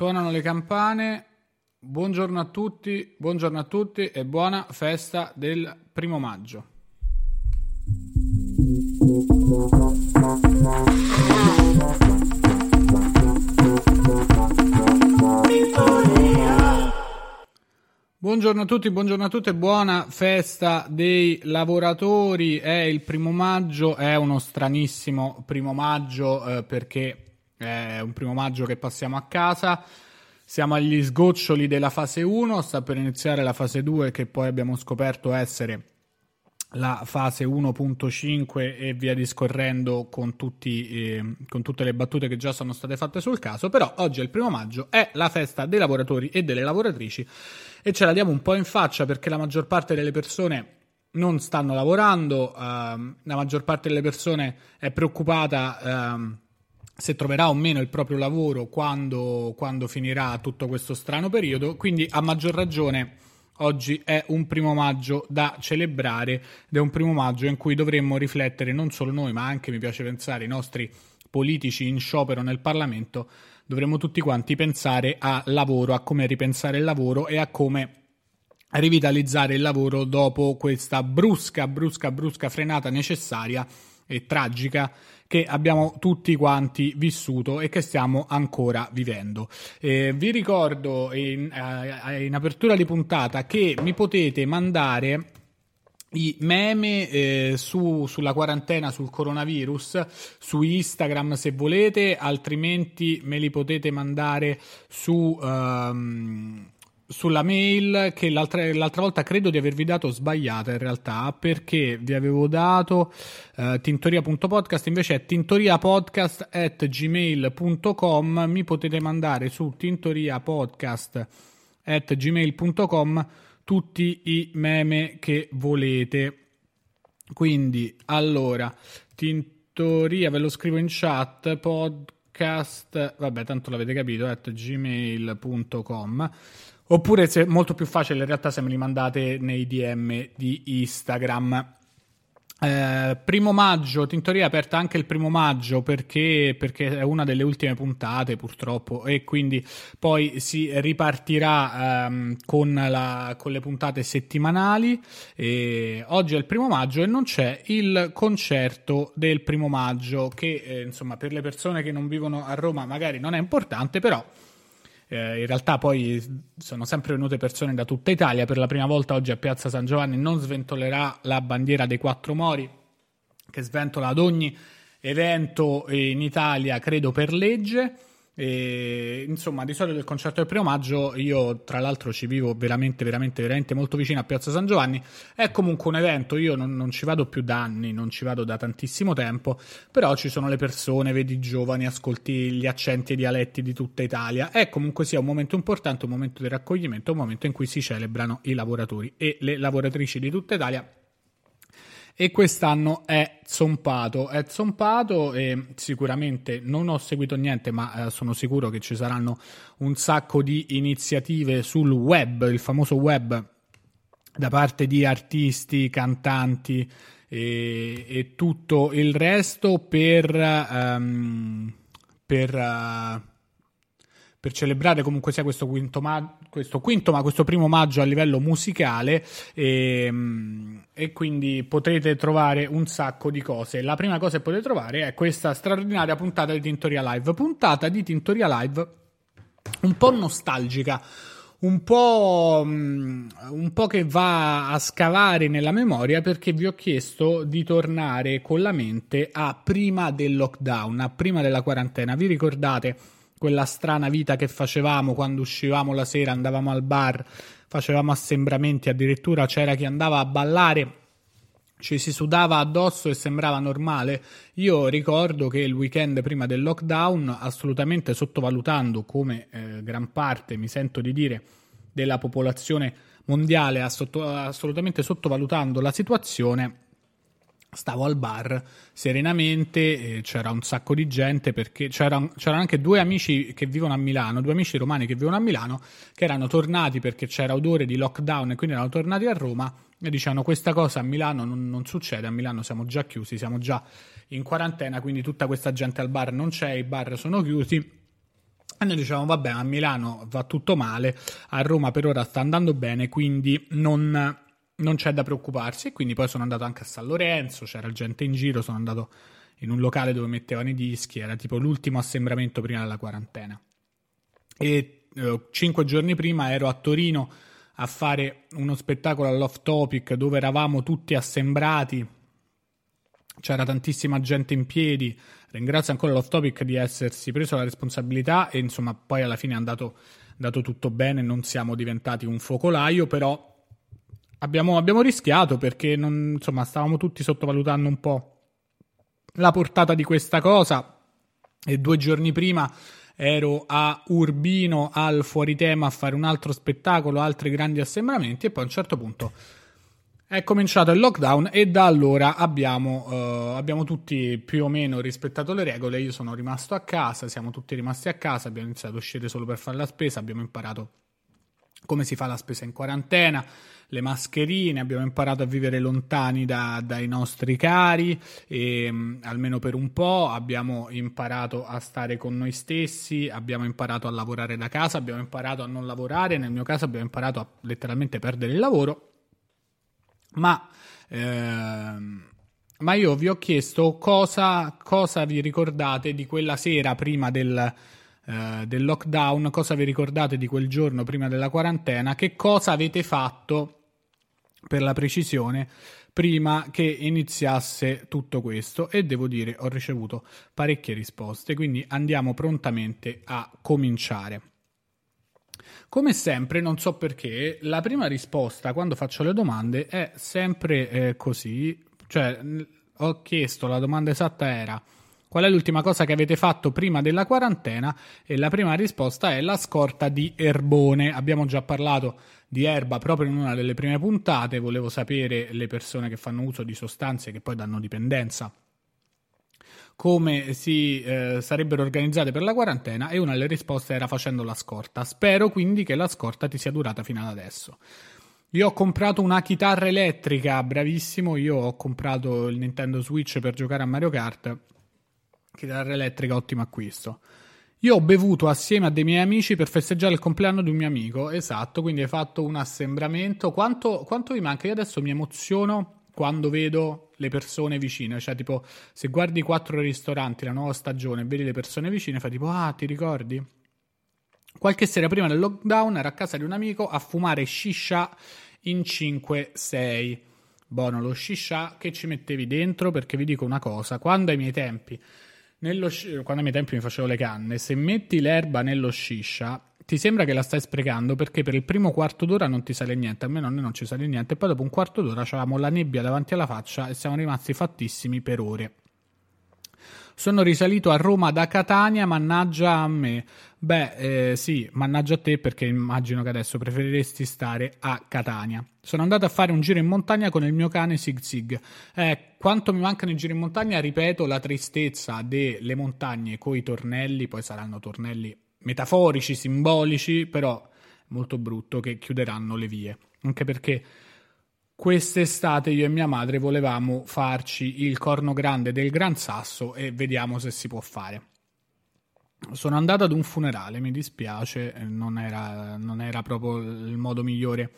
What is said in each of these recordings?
Suonano le campane. Buongiorno a tutti, buongiorno a tutti e buona festa del primo maggio. Buongiorno a tutti, buongiorno a tutte, buona festa dei lavoratori. È il primo maggio, è uno stranissimo primo maggio eh, perché è un primo maggio che passiamo a casa. Siamo agli sgoccioli della fase 1, sta per iniziare la fase 2 che poi abbiamo scoperto essere la fase 1.5 e via discorrendo con, tutti, eh, con, tutte le battute che già sono state fatte sul caso, però oggi è il primo maggio, è la festa dei lavoratori e delle lavoratrici e ce la diamo un po' in faccia perché la maggior parte delle persone non stanno lavorando, ehm, la maggior parte delle persone è preoccupata ehm, se troverà o meno il proprio lavoro quando, quando finirà tutto questo strano periodo, quindi a maggior ragione oggi è un primo maggio da celebrare ed è un primo maggio in cui dovremmo riflettere non solo noi, ma anche mi piace pensare i nostri politici in sciopero nel Parlamento, dovremmo tutti quanti pensare a lavoro, a come ripensare il lavoro e a come rivitalizzare il lavoro dopo questa brusca, brusca, brusca frenata necessaria e tragica che abbiamo tutti quanti vissuto e che stiamo ancora vivendo. Eh, vi ricordo in, eh, in apertura di puntata che mi potete mandare i meme eh, su, sulla quarantena, sul coronavirus, su Instagram se volete, altrimenti me li potete mandare su, um, sulla mail che l'altra, l'altra, volta credo di avervi dato sbagliata in realtà perché vi avevo dato uh, tintoria.podcast invece è tintoriapodcast at gmail.com mi potete mandare su tintoriapodcast at gmail.com tutti i meme che volete. Quindi allora tintoria ve lo scrivo in chat podcast vabbè tanto l'avete capito at gmail.com Oppure è molto più facile in realtà se me li mandate nei DM di Instagram. Eh, primo maggio, Tintoria è aperta anche il primo maggio perché, perché, è una delle ultime puntate purtroppo e quindi poi si ripartirà ehm, con, la, con, le puntate settimanali. E oggi è il primo maggio e non c'è il concerto del primo maggio che eh, insomma per le persone che non vivono a Roma magari non è importante però eh, in realtà poi sono sempre venute persone da tutta Italia. Per la prima volta oggi a Piazza San Giovanni non sventolerà la bandiera dei quattro mori, che sventola ad ogni evento in Italia, credo per legge. E, insomma, di solito il concerto del primo maggio, io tra l'altro ci vivo veramente, veramente, veramente molto vicino a Piazza San Giovanni. È comunque un evento, io non, non, ci vado più da anni, non ci vado da tantissimo tempo, però ci sono le persone, vedi i giovani, ascolti gli accenti e i dialetti di tutta Italia. È comunque sia un momento importante, un momento di raccoglimento, un momento in cui si celebrano i lavoratori e le lavoratrici di tutta Italia e quest'anno è zompato. È zompato e sicuramente non ho seguito niente, ma eh, sono sicuro che ci saranno un sacco di iniziative sul web, il famoso web, da parte di artisti, cantanti e, e tutto il resto per, um, per uh, per celebrare comunque sia questo quinto, ma- questo quinto, ma questo primo maggio a livello musicale e, ehm, e, quindi potrete trovare un sacco di cose. La prima cosa che potete trovare è questa straordinaria puntata di Tintoria Live, puntata di Tintoria Live un po' nostalgica. Un po', mm, un po' che va a scavare nella memoria perché vi ho chiesto di tornare con la mente a prima del lockdown, a prima della quarantena. Vi ricordate quella strana vita che facevamo quando uscivamo la sera, andavamo al bar, facevamo assembramenti, addirittura c'era chi andava a ballare ci si sudava addosso e sembrava normale. Io ricordo che il weekend prima del lockdown, assolutamente sottovalutando come eh, gran parte, mi sento di dire, della popolazione mondiale, assolutamente sottovalutando la situazione, Stavo al bar serenamente, c'era un sacco di gente perché c'era, c'erano anche due amici che vivono a Milano, due amici romani che vivono a Milano, che erano tornati perché c'era odore di lockdown e quindi erano tornati a Roma e dicevano questa cosa a Milano non, non succede, a Milano siamo già chiusi, siamo già in quarantena, quindi tutta questa gente al bar non c'è, i bar sono chiusi. E noi dicevamo, vabbè, a Milano va tutto male, a Roma per ora sta andando bene, quindi non, non c'è da preoccuparsi. E quindi poi sono andato anche a San Lorenzo, c'era gente in giro, sono andato in un locale dove mettevano i dischi, era tipo l'ultimo assembramento prima della quarantena. E eh, cinque giorni prima ero a Torino a fare uno spettacolo all'off topic dove eravamo tutti assembrati, c'era tantissima gente in piedi. Ringrazio ancora l'off topic di essersi preso la responsabilità e insomma poi alla fine è andato, andato tutto bene, non siamo diventati un focolaio, però abbiamo, abbiamo rischiato perché non, insomma stavamo tutti sottovalutando un po' la portata di questa cosa e due giorni prima ero a Urbino al fuoritema a fare un altro spettacolo, altri grandi assembramenti e poi a un certo punto è cominciato il lockdown e da allora abbiamo, uh, abbiamo, tutti più o meno rispettato le regole. Io sono rimasto a casa, siamo tutti rimasti a casa, abbiamo iniziato a uscire solo per fare la spesa, abbiamo imparato come si fa la spesa in quarantena, le mascherine, abbiamo imparato a vivere lontani da, dai nostri cari, e, um, almeno per un po', abbiamo imparato a stare con noi stessi, abbiamo imparato a lavorare da casa, abbiamo imparato a non lavorare, nel mio caso abbiamo imparato a letteralmente perdere il lavoro. Ma, ehm, ma io vi ho chiesto cosa, cosa, vi ricordate di quella sera prima del, eh, del lockdown, cosa vi ricordate di quel giorno prima della quarantena, che cosa avete fatto per la precisione prima che iniziasse tutto questo e devo dire ho ricevuto parecchie risposte quindi andiamo prontamente a cominciare come sempre, non so perché, la prima risposta quando faccio le domande è sempre eh, così. Cioè, ho chiesto, la domanda esatta era qual è l'ultima cosa che avete fatto prima della quarantena e la prima risposta è la scorta di erbone. Abbiamo già parlato di erba proprio in una delle prime puntate, volevo sapere le persone che fanno uso di sostanze che poi danno dipendenza come si eh, sarebbero organizzate per la quarantena e una delle risposte era facendo la scorta. Spero quindi che la scorta ti sia durata fino ad adesso. Io ho comprato una chitarra elettrica, bravissimo, io ho comprato il Nintendo Switch per giocare a Mario Kart. Chitarra elettrica, ottimo acquisto. Io ho bevuto assieme a dei miei amici per festeggiare il compleanno di un mio amico, esatto, quindi hai fatto un assembramento. Quanto, quanto vi manca? Io adesso mi emoziono quando vedo le persone vicine, cioè tipo se guardi quattro ristoranti, la nuova stagione, e vedi le persone vicine, fai tipo ah ti ricordi? Qualche sera prima del lockdown ero a casa di un amico a fumare shisha in 5-6. Buono lo shisha che ci mettevi dentro perché vi dico una cosa, quando ai miei tempi, nello, quando ai miei tempi mi facevo le canne, se metti l'erba nello shisha ti sembra che la stai sprecando perché per il primo quarto d'ora non ti sale niente, a me non, non ci sale niente, e poi dopo un quarto d'ora avevamo la nebbia davanti alla faccia e siamo rimasti fattissimi per ore. Sono risalito a Roma da Catania, mannaggia a me. Beh, eh, sì, mannaggia a te perché immagino che adesso preferiresti stare a Catania. Sono andato a fare un giro in montagna con il mio cane Sig Sig. Eh, quanto mi mancano i giri in montagna, ripeto, la tristezza delle montagne con i tornelli, poi saranno tornelli metaforici, simbolici, però molto brutto che chiuderanno le vie. Anche perché quest'estate io e mia madre volevamo farci il corno grande del Gran Sasso e vediamo se si può fare. Sono andato ad un funerale, mi dispiace, non era, non era proprio il modo migliore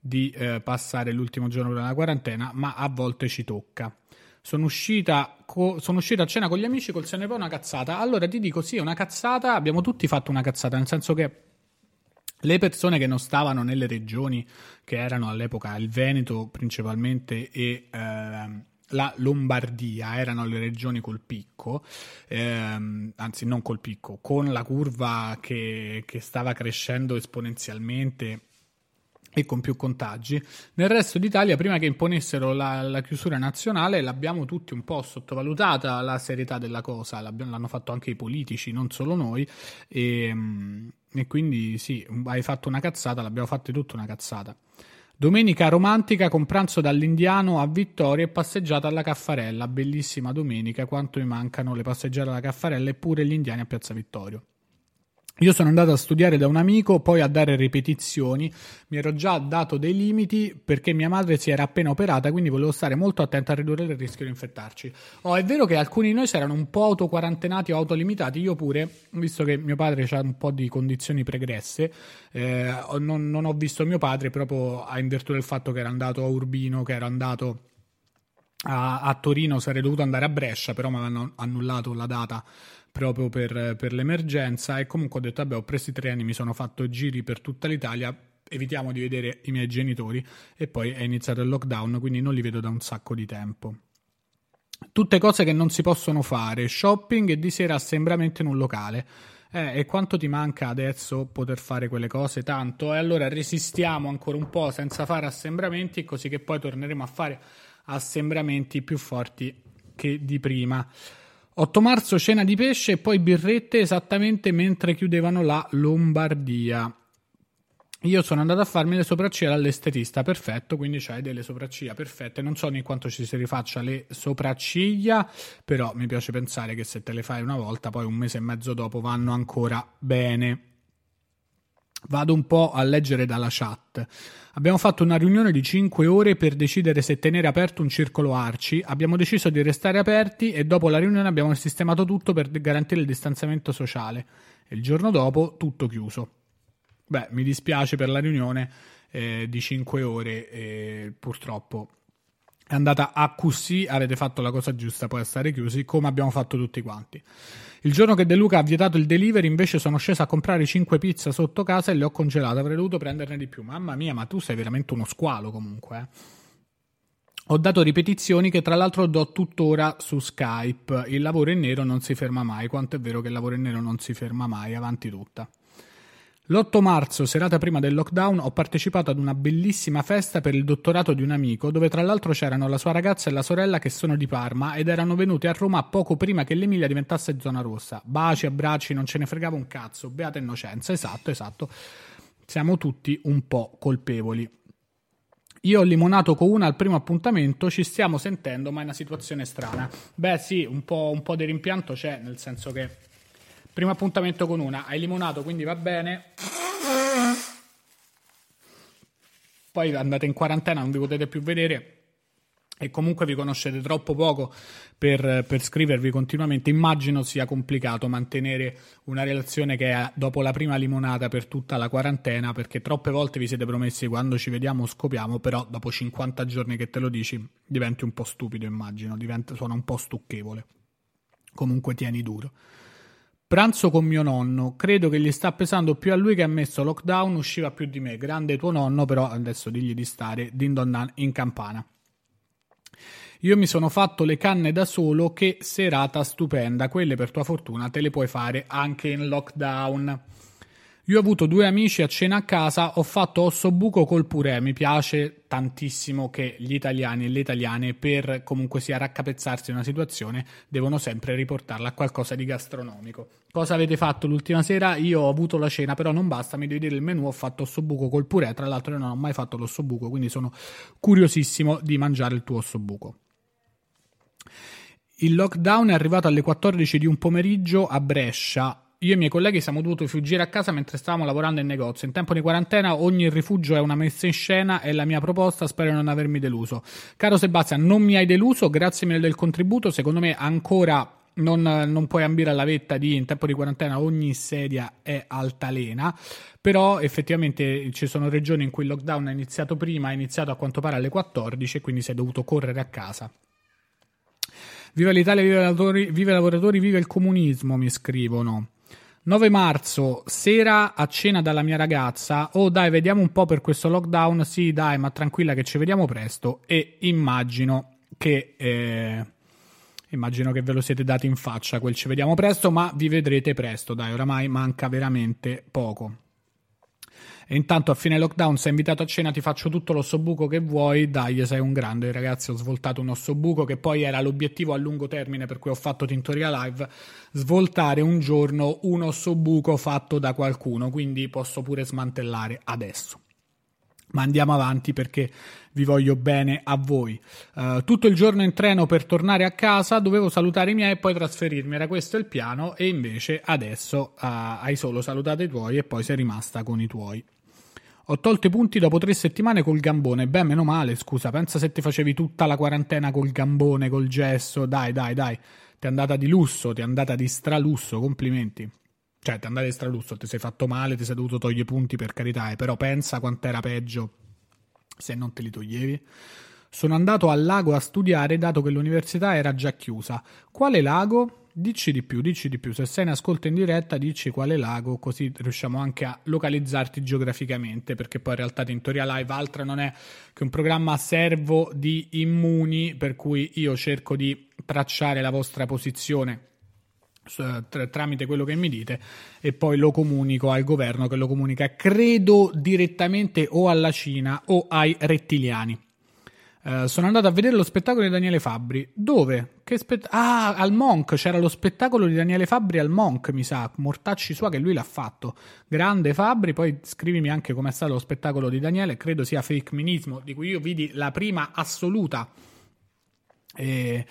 di eh, passare l'ultimo giorno della quarantena, ma a volte ci tocca. Sono uscita, co- sono uscita a cena con gli amici col poi una cazzata. Allora ti dico, sì, una cazzata. Abbiamo tutti fatto una cazzata, nel senso che le persone che non stavano nelle regioni che erano all'epoca il Veneto principalmente e eh, la Lombardia erano le regioni col picco, ehm, anzi non col picco, con la curva che, che stava crescendo esponenzialmente e con più contagi. Nel resto d'Italia, prima che imponessero la, la, chiusura nazionale, l'abbiamo tutti un po' sottovalutata la serietà della cosa, l'hanno fatto anche i politici, non solo noi, e, e quindi sì, hai fatto una cazzata, l'abbiamo fatta tutta una cazzata. Domenica romantica con pranzo dall'Indiano a Vittoria e passeggiata alla Caffarella. Bellissima domenica, quanto mi mancano le passeggiate alla Caffarella e pure gli indiani a Piazza Vittorio. Io sono andato a studiare da un amico, poi a dare ripetizioni, mi ero già dato dei limiti perché mia madre si era appena operata, quindi volevo stare molto attento a ridurre il rischio di infettarci. Oh, è vero che alcuni di noi si erano un po' autoquarantenati o autolimitati, io pure, visto che mio padre ha un po' di condizioni pregresse, eh, non, non ho visto mio padre proprio in virtù del fatto che era andato a Urbino, che era andato a, a Torino, sarei dovuto andare a Brescia, però mi avevano annullato la data proprio per, per l'emergenza e comunque ho detto vabbè ho preso i treni, mi sono fatto giri per tutta l'Italia, evitiamo di vedere i miei genitori e poi è iniziato il lockdown, quindi non li vedo da un sacco di tempo. Tutte cose che non si possono fare, shopping e di sera assembramento in un locale. Eh, e quanto ti manca adesso poter fare quelle cose? Tanto. E allora resistiamo ancora un po' senza fare assembramenti, così che poi torneremo a fare assembramenti più forti che di prima. 8 marzo cena di pesce e poi birrette esattamente mentre chiudevano la Lombardia. Io sono andato a farmi le sopracciglia dall'estetista, perfetto, quindi c'hai delle sopracciglia perfette. Non so né quanto ci si rifaccia le sopracciglia, però mi piace pensare che se te le fai una volta, poi un mese e mezzo dopo vanno ancora bene. Vado un po' a leggere dalla chat. Abbiamo fatto una riunione di 5 ore per decidere se tenere aperto un circolo arci. Abbiamo deciso di restare aperti e dopo la riunione abbiamo sistemato tutto per garantire il distanziamento sociale. E il giorno dopo tutto chiuso. Beh, mi dispiace per la riunione eh, di 5 ore, eh, purtroppo è andata a così, avete fatto la cosa giusta poi a stare chiusi, come abbiamo fatto tutti quanti. Il giorno che De Luca ha vietato il delivery, invece, sono sceso a comprare 5 pizze sotto casa e le ho congelate. Avrei dovuto prenderne di più. Mamma mia, ma tu sei veramente uno squalo comunque. Eh. Ho dato ripetizioni che tra l'altro do tuttora su Skype. Il lavoro in nero non si ferma mai. Quanto è vero che il lavoro in nero non si ferma mai, avanti tutta. L'8 marzo, serata prima del lockdown, ho partecipato ad una bellissima festa per il dottorato di un amico, dove tra l'altro c'erano la sua ragazza e la sorella che sono di Parma ed erano venuti a Roma poco prima che l'Emilia diventasse zona rossa. Baci, abbracci, non ce ne fregava un cazzo, beata innocenza. Esatto, esatto. Siamo tutti un po' colpevoli. Io ho limonato con una al primo appuntamento, ci stiamo sentendo, ma è una situazione strana. Beh, sì, un po', un po' di rimpianto c'è, nel senso che Primo appuntamento con una, hai limonato, quindi va bene. Poi andate in quarantena, non vi potete più vedere e comunque vi conoscete troppo poco per, per, scrivervi continuamente. Immagino sia complicato mantenere una relazione che è dopo la prima limonata per tutta la quarantena, perché troppe volte vi siete promessi quando ci vediamo scopiamo, però dopo 50 giorni che te lo dici diventi un po' stupido, immagino, diventa, suona un po' stucchevole. Comunque tieni duro. Pranzo con mio nonno, credo che gli sta pesando più a lui che ha messo lockdown, usciva più di me. Grande tuo nonno, però adesso digli di stare din don dan in campana. Io mi sono fatto le canne da solo, che serata stupenda. Quelle per tua fortuna te le puoi fare anche in lockdown. Io ho avuto due amici a cena a casa, ho fatto ossobuco col purè, mi piace tantissimo che gli italiani e le italiane per comunque sia raccapezzarsi in una situazione devono sempre riportarla a qualcosa di gastronomico. Cosa avete fatto l'ultima sera? Io ho avuto la cena, però non basta, mi devi dire il menù, ho fatto ossobuco col purè, tra l'altro io non ho mai fatto l'ossobuco, quindi sono curiosissimo di mangiare il tuo ossobuco. Il lockdown è arrivato alle 14 di un pomeriggio a Brescia io e i miei colleghi siamo dovuti fuggire a casa mentre stavamo lavorando in negozio. In tempo di quarantena ogni rifugio è una messa in scena e la mia proposta spero di non avermi deluso. Caro Sebastian, non mi hai deluso, grazie mille del contributo. Secondo me ancora non, non, puoi ambire alla vetta di in tempo di quarantena ogni sedia è altalena, però effettivamente ci sono regioni in cui il lockdown è iniziato prima, è iniziato a quanto pare alle 14 e quindi sei dovuto correre a casa. Viva l'Italia, viva i lavoratori, viva, i lavoratori, viva il comunismo, mi scrivono. 9 marzo, sera a cena dalla mia ragazza. Oh, dai, vediamo un po' per questo lockdown. Sì, dai, ma tranquilla che ci vediamo presto. E immagino che. Eh, immagino che ve lo siete dati in faccia quel ci vediamo presto, ma vi vedrete presto. Dai, oramai manca veramente poco. E intanto a fine lockdown sei invitato a cena, ti faccio tutto l'ossobuco che vuoi. Dai, sei un grande, ragazzi. Ho svoltato un ossobuco che poi era l'obiettivo a lungo termine per cui ho fatto Tintoria Live. Svoltare un giorno un ossobuco fatto da qualcuno. Quindi posso pure smantellare adesso. ma andiamo avanti perché vi voglio bene a voi. Uh, tutto il giorno in treno per tornare a casa, dovevo salutare i miei e poi trasferirmi, era questo il piano e invece adesso uh, hai solo salutato i tuoi e poi sei rimasta con i tuoi. Ho tolto i punti dopo tre settimane col gambone. Beh, meno male, scusa. Pensa se ti facevi tutta la quarantena col gambone, col gesso. Dai, dai, dai. Ti è andata di lusso, ti è andata di stralusso. Complimenti. Cioè, ti è andata di stralusso, ti sei fatto male, ti sei dovuto togliere punti per carità. Eh, però pensa quant'era peggio se non te li toglievi. Sono andato al lago a studiare dato che l'università era già chiusa. Quale lago? Dici di più, dici di più. Se sei in ascolto in diretta, dici quale lago, così riusciamo anche a localizzarti geograficamente. Perché poi in realtà Tintoria Live Altra non è che un programma a servo di immuni, per cui io cerco di tracciare la vostra posizione tramite quello che mi dite e poi lo comunico al governo che lo comunica credo direttamente o alla Cina o ai rettiliani Uh, sono andato a vedere lo spettacolo di Daniele Fabbri. Dove? Che spett- ah, al Monk. C'era lo spettacolo di Daniele Fabbri al Monk, mi sa. Mortacci sua che lui l'ha fatto. Grande Fabbri. Poi scrivimi anche com'è stato lo spettacolo di Daniele. Credo sia Fake Minismo, di cui io vidi la prima assoluta. E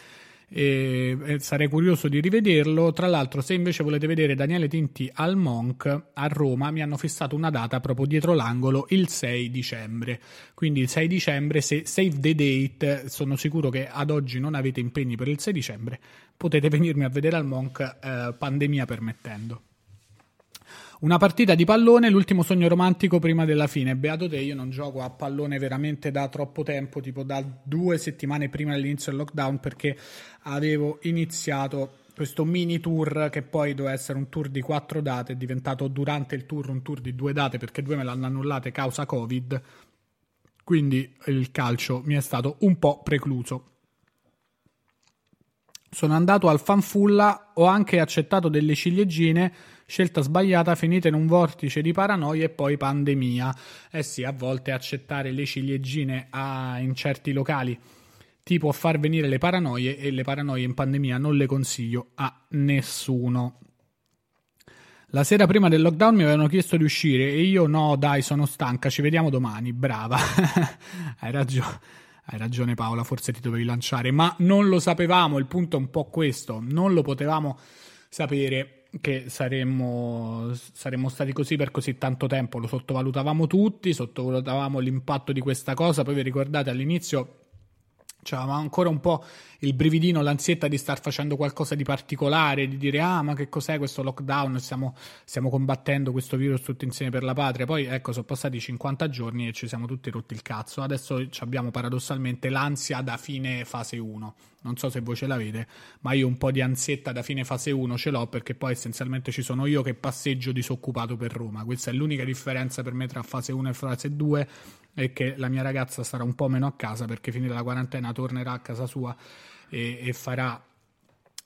e, sarei curioso di rivederlo. Tra l'altro, se invece volete vedere Daniele Tinti al Monk a Roma, mi hanno fissato una data proprio dietro l'angolo il 6 dicembre. Quindi il 6 dicembre, se save the date, sono sicuro che ad oggi non avete impegni per il 6 dicembre, potete venirmi a vedere al Monk, eh, pandemia permettendo. Una partita di pallone, l'ultimo sogno romantico prima della fine. Beato te, io non gioco a pallone veramente da troppo tempo, tipo da due settimane prima dell'inizio del lockdown, perché avevo iniziato questo mini tour che poi doveva essere un tour di quattro date, è diventato durante il tour un tour di due date perché due me l'hanno annullate causa Covid. Quindi il calcio mi è stato un po' precluso. Sono andato al fanfulla, ho anche accettato delle ciliegine Scelta sbagliata finita in un vortice di paranoia e poi pandemia. Eh sì, a volte accettare le ciliegine a, in certi locali ti può far venire le paranoie e le paranoie in pandemia non le consiglio a nessuno. La sera prima del lockdown mi avevano chiesto di uscire e io no, dai, sono stanca, ci vediamo domani. Brava. Hai ragione. Hai ragione Paola, forse ti dovevi lanciare, ma non lo sapevamo, il punto è un po' questo, non lo potevamo sapere che saremmo, saremmo, stati così per così tanto tempo, lo sottovalutavamo tutti, sottovalutavamo l'impatto di questa cosa, poi vi ricordate all'inizio c'avevamo ancora un po' il brividino, l'ansietta di star facendo qualcosa di particolare, di dire ah ma che cos'è questo lockdown, stiamo, stiamo combattendo questo virus tutti insieme per la patria, poi ecco sono passati 50 giorni e ci siamo tutti rotti il cazzo, adesso abbiamo paradossalmente l'ansia da fine fase 1, non so se voi ce l'avete, ma io un po' di ansietta da fine fase 1 ce l'ho perché poi essenzialmente ci sono io che passeggio disoccupato per Roma, questa è l'unica differenza per me tra fase 1 e fase 2 e che la mia ragazza starà un po' meno a casa perché finita la quarantena tornerà a casa sua e, e farà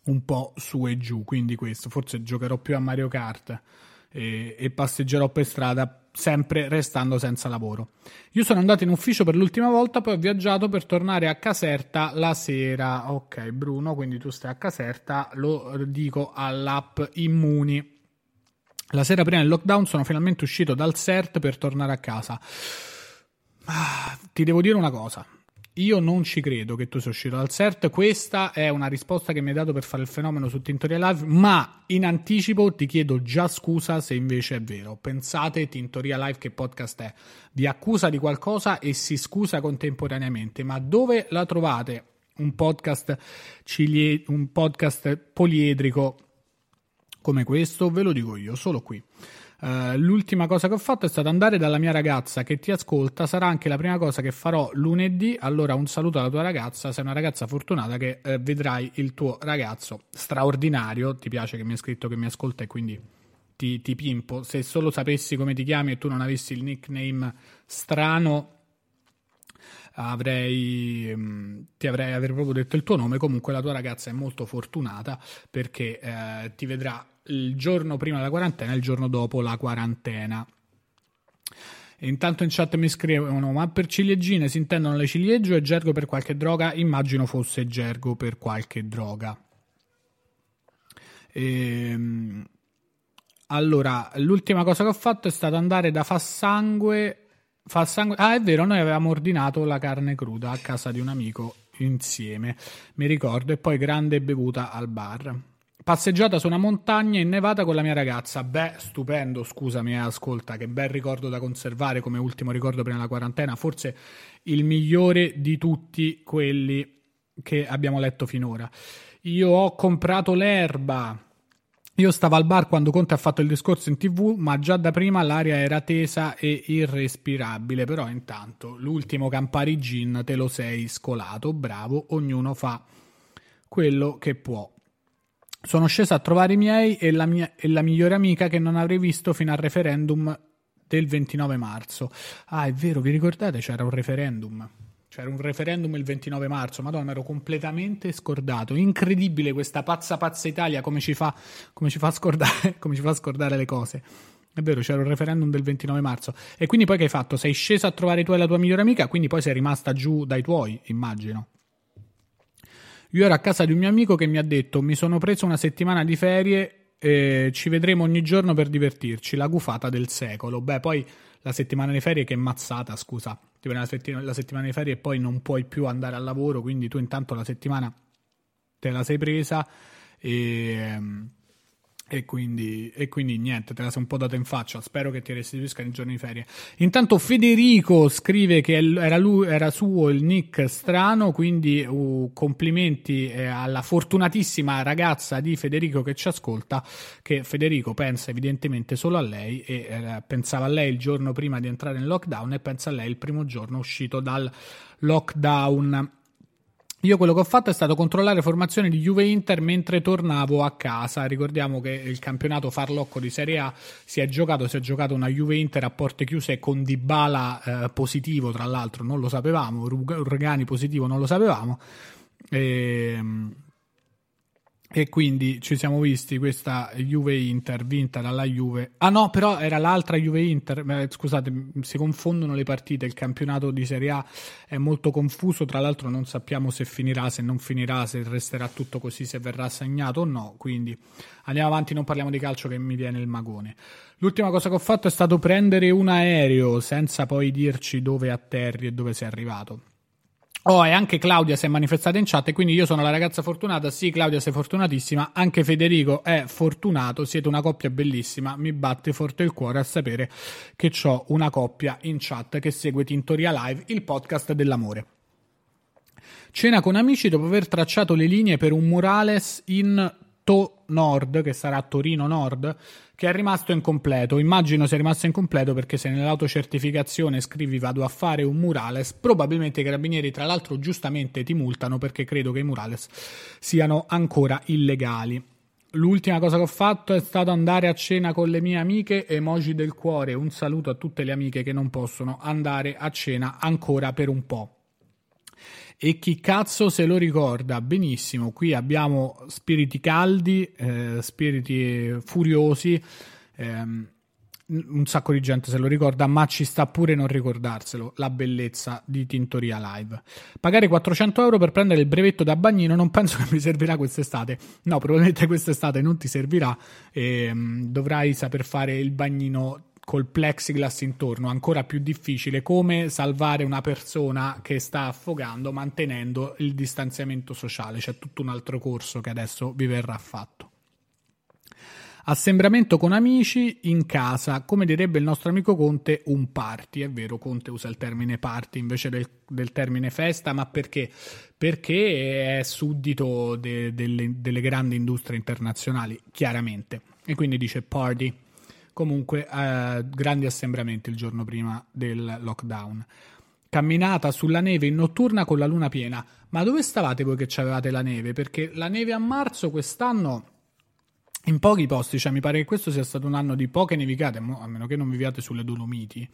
un po' su e giù. Quindi questo, forse giocherò più a Mario Kart e, e passeggerò per strada sempre restando senza lavoro. Io sono andato in ufficio per l'ultima volta, poi ho viaggiato per tornare a Caserta la sera. Ok, Bruno, quindi tu stai a Caserta, lo dico all'app Immuni. La sera prima del lockdown sono finalmente uscito dal CERT per tornare a casa. Ah, ti devo dire una cosa. Io non ci credo che tu sia uscito dal CERT. Questa è una risposta che mi hai dato per fare il fenomeno su Tintoria Live. Ma in anticipo ti chiedo già scusa se invece è vero. Pensate, Tintoria Live, che podcast è? Vi accusa di qualcosa e si scusa contemporaneamente. Ma dove la trovate? Un podcast, cilie- un podcast poliedrico come questo? Ve lo dico io, solo qui. Uh, l'ultima cosa che ho fatto è stata andare dalla mia ragazza che ti ascolta. Sarà anche la prima cosa che farò lunedì. Allora, un saluto alla tua ragazza. Sei una ragazza fortunata che uh, vedrai il tuo ragazzo straordinario. Ti piace che mi hai scritto che mi ascolta e quindi ti, ti pimpo. Se solo sapessi come ti chiami e tu non avessi il nickname strano avrei, mm, ti avrei, avrei, proprio detto il tuo nome. Comunque la tua ragazza è molto fortunata perché eh, ti vedrà il giorno prima della quarantena e il giorno dopo la quarantena. Intanto in chat mi scrivono: Ma per ciliegine si intendono le ciliegio e gergo per qualche droga? Immagino fosse gergo per qualche droga. Ehm, allora, l'ultima cosa che ho fatto è stato andare da Fassangue Fa sangue. Ah, è vero, noi avevamo ordinato la carne cruda a casa di un amico insieme, mi ricordo, e poi grande bevuta al bar. Passeggiata su una montagna innevata con la mia ragazza. Beh, stupendo, scusami, eh, ascolta, che bel ricordo da conservare come ultimo ricordo prima della quarantena, forse il migliore di tutti quelli che abbiamo letto finora. Io ho comprato l'erba. Io stavo al bar quando Conte ha fatto il discorso in tv, ma già da prima l'aria era tesa e irrespirabile. Però intanto l'ultimo Campari Gin te lo sei scolato. Bravo, ognuno fa quello che può. Sono scesa a trovare i miei e la, mia, e la migliore amica che non avrei visto fino al referendum del 29 marzo. Ah, è vero, vi ricordate? C'era un referendum. C'era un referendum il 29 marzo, madonna, ero completamente scordato. Incredibile questa pazza pazza Italia come ci fa, come ci fa, scordare, come ci fa scordare le cose. È vero, c'era un referendum del 29 marzo. E quindi poi che hai fatto? Sei scesa a trovare tu e la tua migliore amica, quindi poi sei rimasta giù dai tuoi, immagino. Io ero a casa di un mio amico che mi ha detto: Mi sono preso una settimana di ferie, eh, ci vedremo ogni giorno per divertirci. La gufata del secolo. Beh, poi la settimana di ferie che è mazzata, scusa. Ti prendi la, settima- la settimana di ferie e poi non puoi più andare al lavoro, quindi tu intanto la settimana te la sei presa e. E quindi, e quindi, niente, te la sei un po' data in faccia. Spero che ti restituisca nei giorni di ferie. Intanto Federico scrive che era, lui, era suo il nick strano, quindi uh, complimenti eh, alla fortunatissima ragazza di Federico che ci ascolta, che Federico pensa evidentemente solo a lei e eh, pensava a lei il giorno prima di entrare in lockdown e pensa a lei il primo giorno uscito dal lockdown. Io quello che ho fatto è stato controllare formazioni di Juve Inter mentre tornavo a casa. Ricordiamo che il campionato farlocco di Serie A si è giocato, si è giocato una Juve Inter a porte chiuse con Dybala eh, positivo, tra l'altro non lo sapevamo, Urgani positivo non lo sapevamo. E, ehm, e quindi ci siamo visti questa Juve Inter vinta dalla Juve. Ah no, però era l'altra Juve Inter. Scusate, si confondono le partite. Il campionato di Serie A è molto confuso. Tra l'altro, non sappiamo se finirà, se non finirà, se resterà tutto così, se verrà assegnato o no. Quindi andiamo avanti, non parliamo di calcio che mi viene il magone. L'ultima cosa che ho fatto è stato prendere un aereo senza poi dirci dove atterri e dove sei arrivato. Oh, e anche Claudia si è manifestata in chat e quindi io sono la ragazza fortunata. Sì, Claudia, sei fortunatissima. Anche Federico è fortunato. Siete una coppia bellissima. Mi batte forte il cuore a sapere che ho una coppia in chat che segue Tintoria Live, il podcast dell'amore. Cena con amici dopo aver tracciato le linee per un murales in To Nord, che sarà Torino Nord, che è rimasto incompleto. Immagino sia rimasto incompleto perché se nell'autocertificazione scrivi vado a fare un murales, probabilmente i carabinieri tra l'altro giustamente ti multano perché credo che i murales siano ancora illegali. L'ultima cosa che ho fatto è stato andare a cena con le mie amiche, emoji del cuore, un saluto a tutte le amiche che non possono andare a cena ancora per un po'. E chi cazzo se lo ricorda? Benissimo, qui abbiamo spiriti caldi, eh, spiriti furiosi, ehm, un sacco di gente se lo ricorda, ma ci sta pure non ricordarselo, la bellezza di Tintoria Live. Pagare 400 euro per prendere il brevetto da bagnino non penso che mi servirà quest'estate. No, probabilmente quest'estate non ti servirà ehm, dovrai saper fare il bagnino col plexiglass intorno, ancora più difficile come salvare una persona che sta affogando mantenendo il distanziamento sociale. C'è tutto un altro corso che adesso vi verrà fatto. Assembramento con amici in casa, come direbbe il nostro amico Conte, un party. È vero, Conte usa il termine party invece del, del termine festa, ma perché? Perché è suddito de, delle, delle grandi industrie internazionali, chiaramente. E quindi dice party. Comunque, eh, grandi assembramenti il giorno prima del lockdown. Camminata sulla neve in notturna con la luna piena. Ma dove stavate voi che avevate la neve? Perché la neve a marzo quest'anno in pochi posti, cioè mi pare che questo sia stato un anno di poche nevicate, a meno che non viviate sulle Dolomiti.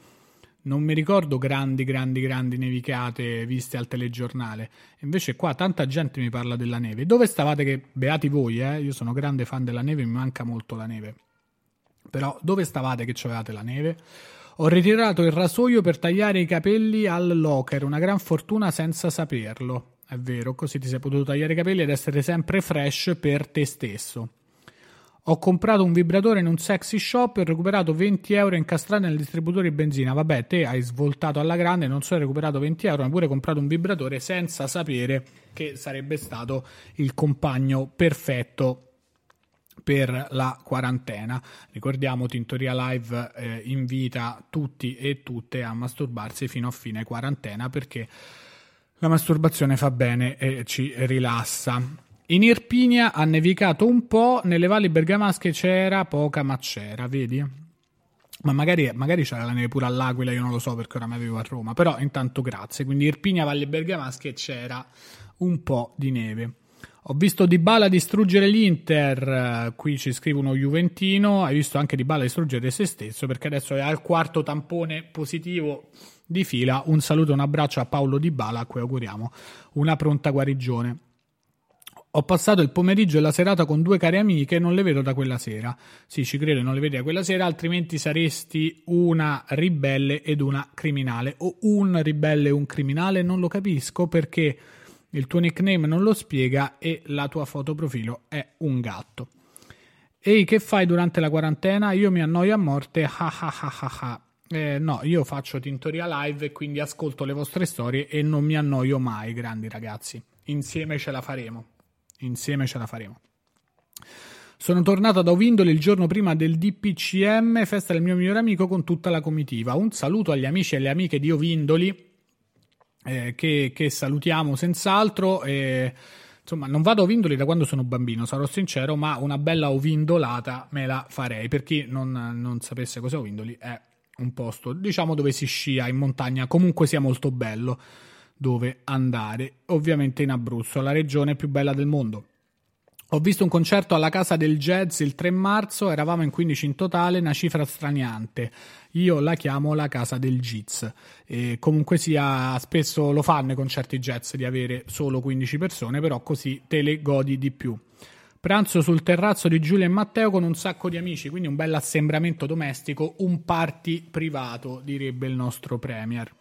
Non mi ricordo grandi, grandi, grandi nevicate viste al telegiornale. Invece qua tanta gente mi parla della neve. Dove stavate che beati voi, eh? Io sono grande fan della neve, mi manca molto la neve. Però dove stavate che avevate la neve? Ho ritirato il rasoio per tagliare i capelli al locker, una gran fortuna senza saperlo. È vero, così ti sei potuto tagliare i capelli ed essere sempre fresh per te stesso. Ho comprato un vibratore in un sexy shop e ho recuperato 20 euro incastrati nel distributore di benzina. Vabbè, te hai svoltato alla grande, non solo hai recuperato 20 euro, ma pure comprato un vibratore senza sapere che sarebbe stato il compagno perfetto per la quarantena. Ricordiamo, Tintoria Live eh, invita tutti e tutte a masturbarsi fino a fine quarantena perché la masturbazione fa bene e ci rilassa. In Irpinia ha nevicato un po', nelle valli bergamasche c'era poca, ma c'era, vedi? Ma magari, magari c'era la neve pure all'Aquila, io non lo so perché ora mi avevo a Roma, però intanto grazie. Quindi Irpinia, Valli Bergamasche c'era un po' di neve. Ho visto Dybala distruggere l'Inter, qui ci scrive uno Juventino, hai visto anche Dybala distruggere se stesso perché adesso è al quarto tampone positivo di fila. Un saluto e un abbraccio a Paolo Dybala a cui auguriamo una pronta guarigione. Ho passato il pomeriggio e la serata con due care amiche non le vedo da quella sera. Sì, ci credo, non le vedi da quella sera, altrimenti saresti una ribelle ed una criminale. O un ribelle e un criminale, non lo capisco perché il tuo nickname non lo spiega e la tua foto profilo è un gatto. Ehi, che fai durante la quarantena? Io mi annoio a morte. Ha ha ha ha ha. Eh, no, io faccio Tintoria Live e quindi ascolto le vostre storie e non mi annoio mai, grandi ragazzi. Insieme ce la faremo. Insieme ce la faremo. Sono tornato da Ovindoli il giorno prima del DPCM, festa del mio migliore amico con tutta la comitiva. Un saluto agli amici e alle amiche di Ovindoli, eh, che, che, salutiamo senz'altro. Eh, insomma, non vado a Ovindoli da quando sono bambino, sarò sincero, ma una bella ovindolata me la farei. Per chi non, non sapesse cos'è Ovindoli, è un posto, diciamo, dove si scia in montagna, comunque sia molto bello dove andare, ovviamente in Abruzzo, la regione più bella del mondo. Ho visto un concerto alla Casa del Jazz il 3 marzo, eravamo in 15 in totale, una cifra straniante. Io la chiamo la Casa del Jazz. E comunque sia, spesso lo fanno i concerti jazz di avere solo 15 persone, però così te le godi di più. Pranzo sul terrazzo di Giulia e Matteo con un sacco di amici, quindi un bel assembramento domestico, un party privato, direbbe il nostro Premier.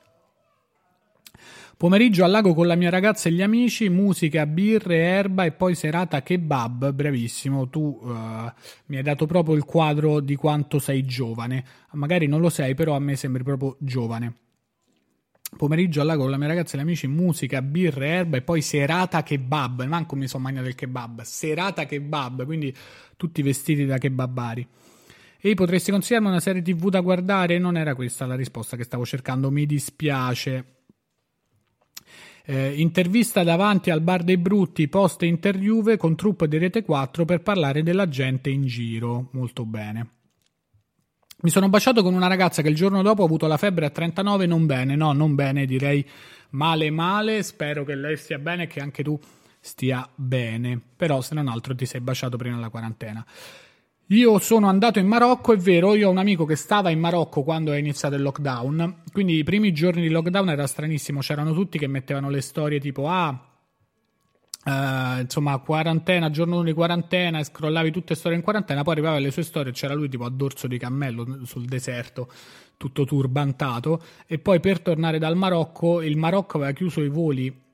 Pomeriggio al lago con la mia ragazza e gli amici, musica, birre, erba e poi serata kebab. Bravissimo, tu uh, mi hai dato proprio il quadro di quanto sei giovane. Magari non lo sei, però a me sembri proprio giovane. Pomeriggio al lago con la mia ragazza e gli amici, musica, birre, erba e poi serata kebab. Manco mi sono mangiato il kebab. Serata kebab, quindi tutti vestiti da kebabari. E potresti consigliarmi una serie tv da guardare? Non era questa la risposta che stavo cercando, mi dispiace. Eh, intervista davanti al bar dei brutti post interjuve con truppe di Rete 4 per parlare della gente in giro. Molto bene. Mi sono baciato con una ragazza che il giorno dopo ha avuto la febbre a 39, non bene, no, non bene, direi male male, spero che lei stia bene e che anche tu stia bene, però se non altro ti sei baciato prima della quarantena. Io sono andato in Marocco, è vero, io ho un amico che stava in Marocco quando è iniziato il lockdown, quindi i primi giorni di lockdown era stranissimo, c'erano tutti che mettevano le storie tipo ah, Uh, insomma, quarantena, giorno di quarantena, e scrollavi tutte le storie in quarantena, poi arrivava alle sue storie, c'era lui tipo a dorso di cammello sul deserto, tutto turbantato, e poi per tornare dal Marocco, il Marocco aveva chiuso i voli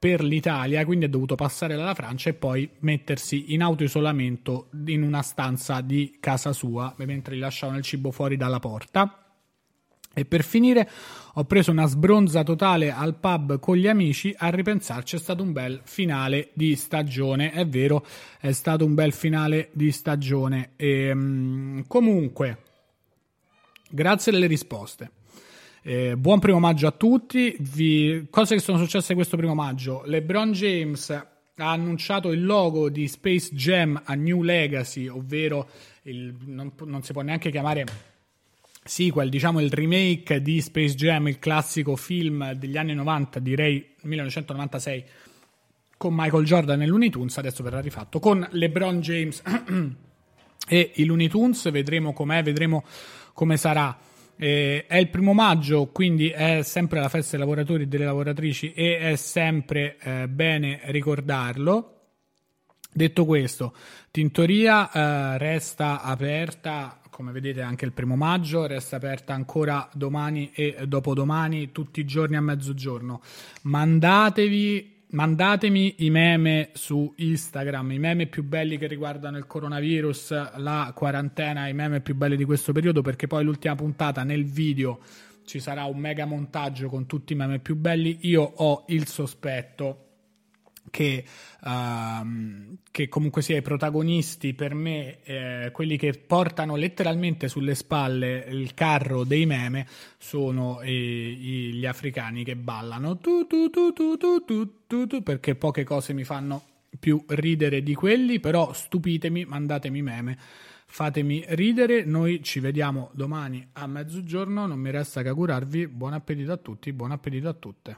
per l'Italia, quindi è dovuto passare dalla Francia e poi mettersi in autoisolamento in una stanza di casa sua mentre gli lasciavano il cibo fuori dalla porta. E per finire ho preso una sbronza totale al pub con gli amici, a ripensarci è stato un bel finale di stagione, è vero, è stato un bel finale di stagione. E, um, comunque, grazie delle risposte. Eh, buon primo maggio a tutti. Vi... Cose che sono successe questo primo maggio. LeBron James ha annunciato il logo di Space Jam a New Legacy, ovvero il... non, non si può neanche chiamare sequel, diciamo il remake di Space Jam, il classico film degli anni 90, direi 1996, con Michael Jordan e Looney Tunes, adesso verrà rifatto con LeBron James e i Looney Tunes, vedremo com'è, vedremo come sarà. Eh, è il primo maggio, quindi è sempre la festa dei lavoratori e delle lavoratrici e è sempre eh, bene ricordarlo. Detto questo, Tintoria eh, resta aperta, come vedete anche il primo maggio, resta aperta ancora domani e dopodomani, tutti i giorni a mezzogiorno. Mandatevi mandatemi i meme su Instagram, i meme più belli che riguardano il coronavirus, la quarantena, i meme più belli di questo periodo, perché poi l'ultima puntata nel video ci sarà un mega montaggio con tutti i meme più belli. Io ho il sospetto che, uh, che, comunque sia i protagonisti, per me, eh, quelli che portano letteralmente sulle spalle il carro dei meme, sono i, i, gli africani che ballano tu, tu, tu, perché poche cose mi fanno più ridere di quelli, però stupitemi, mandatemi meme. Fatemi ridere, noi ci vediamo domani a mezzogiorno, non mi resta che augurarvi buon appetito a tutti, buon appetito a tutte.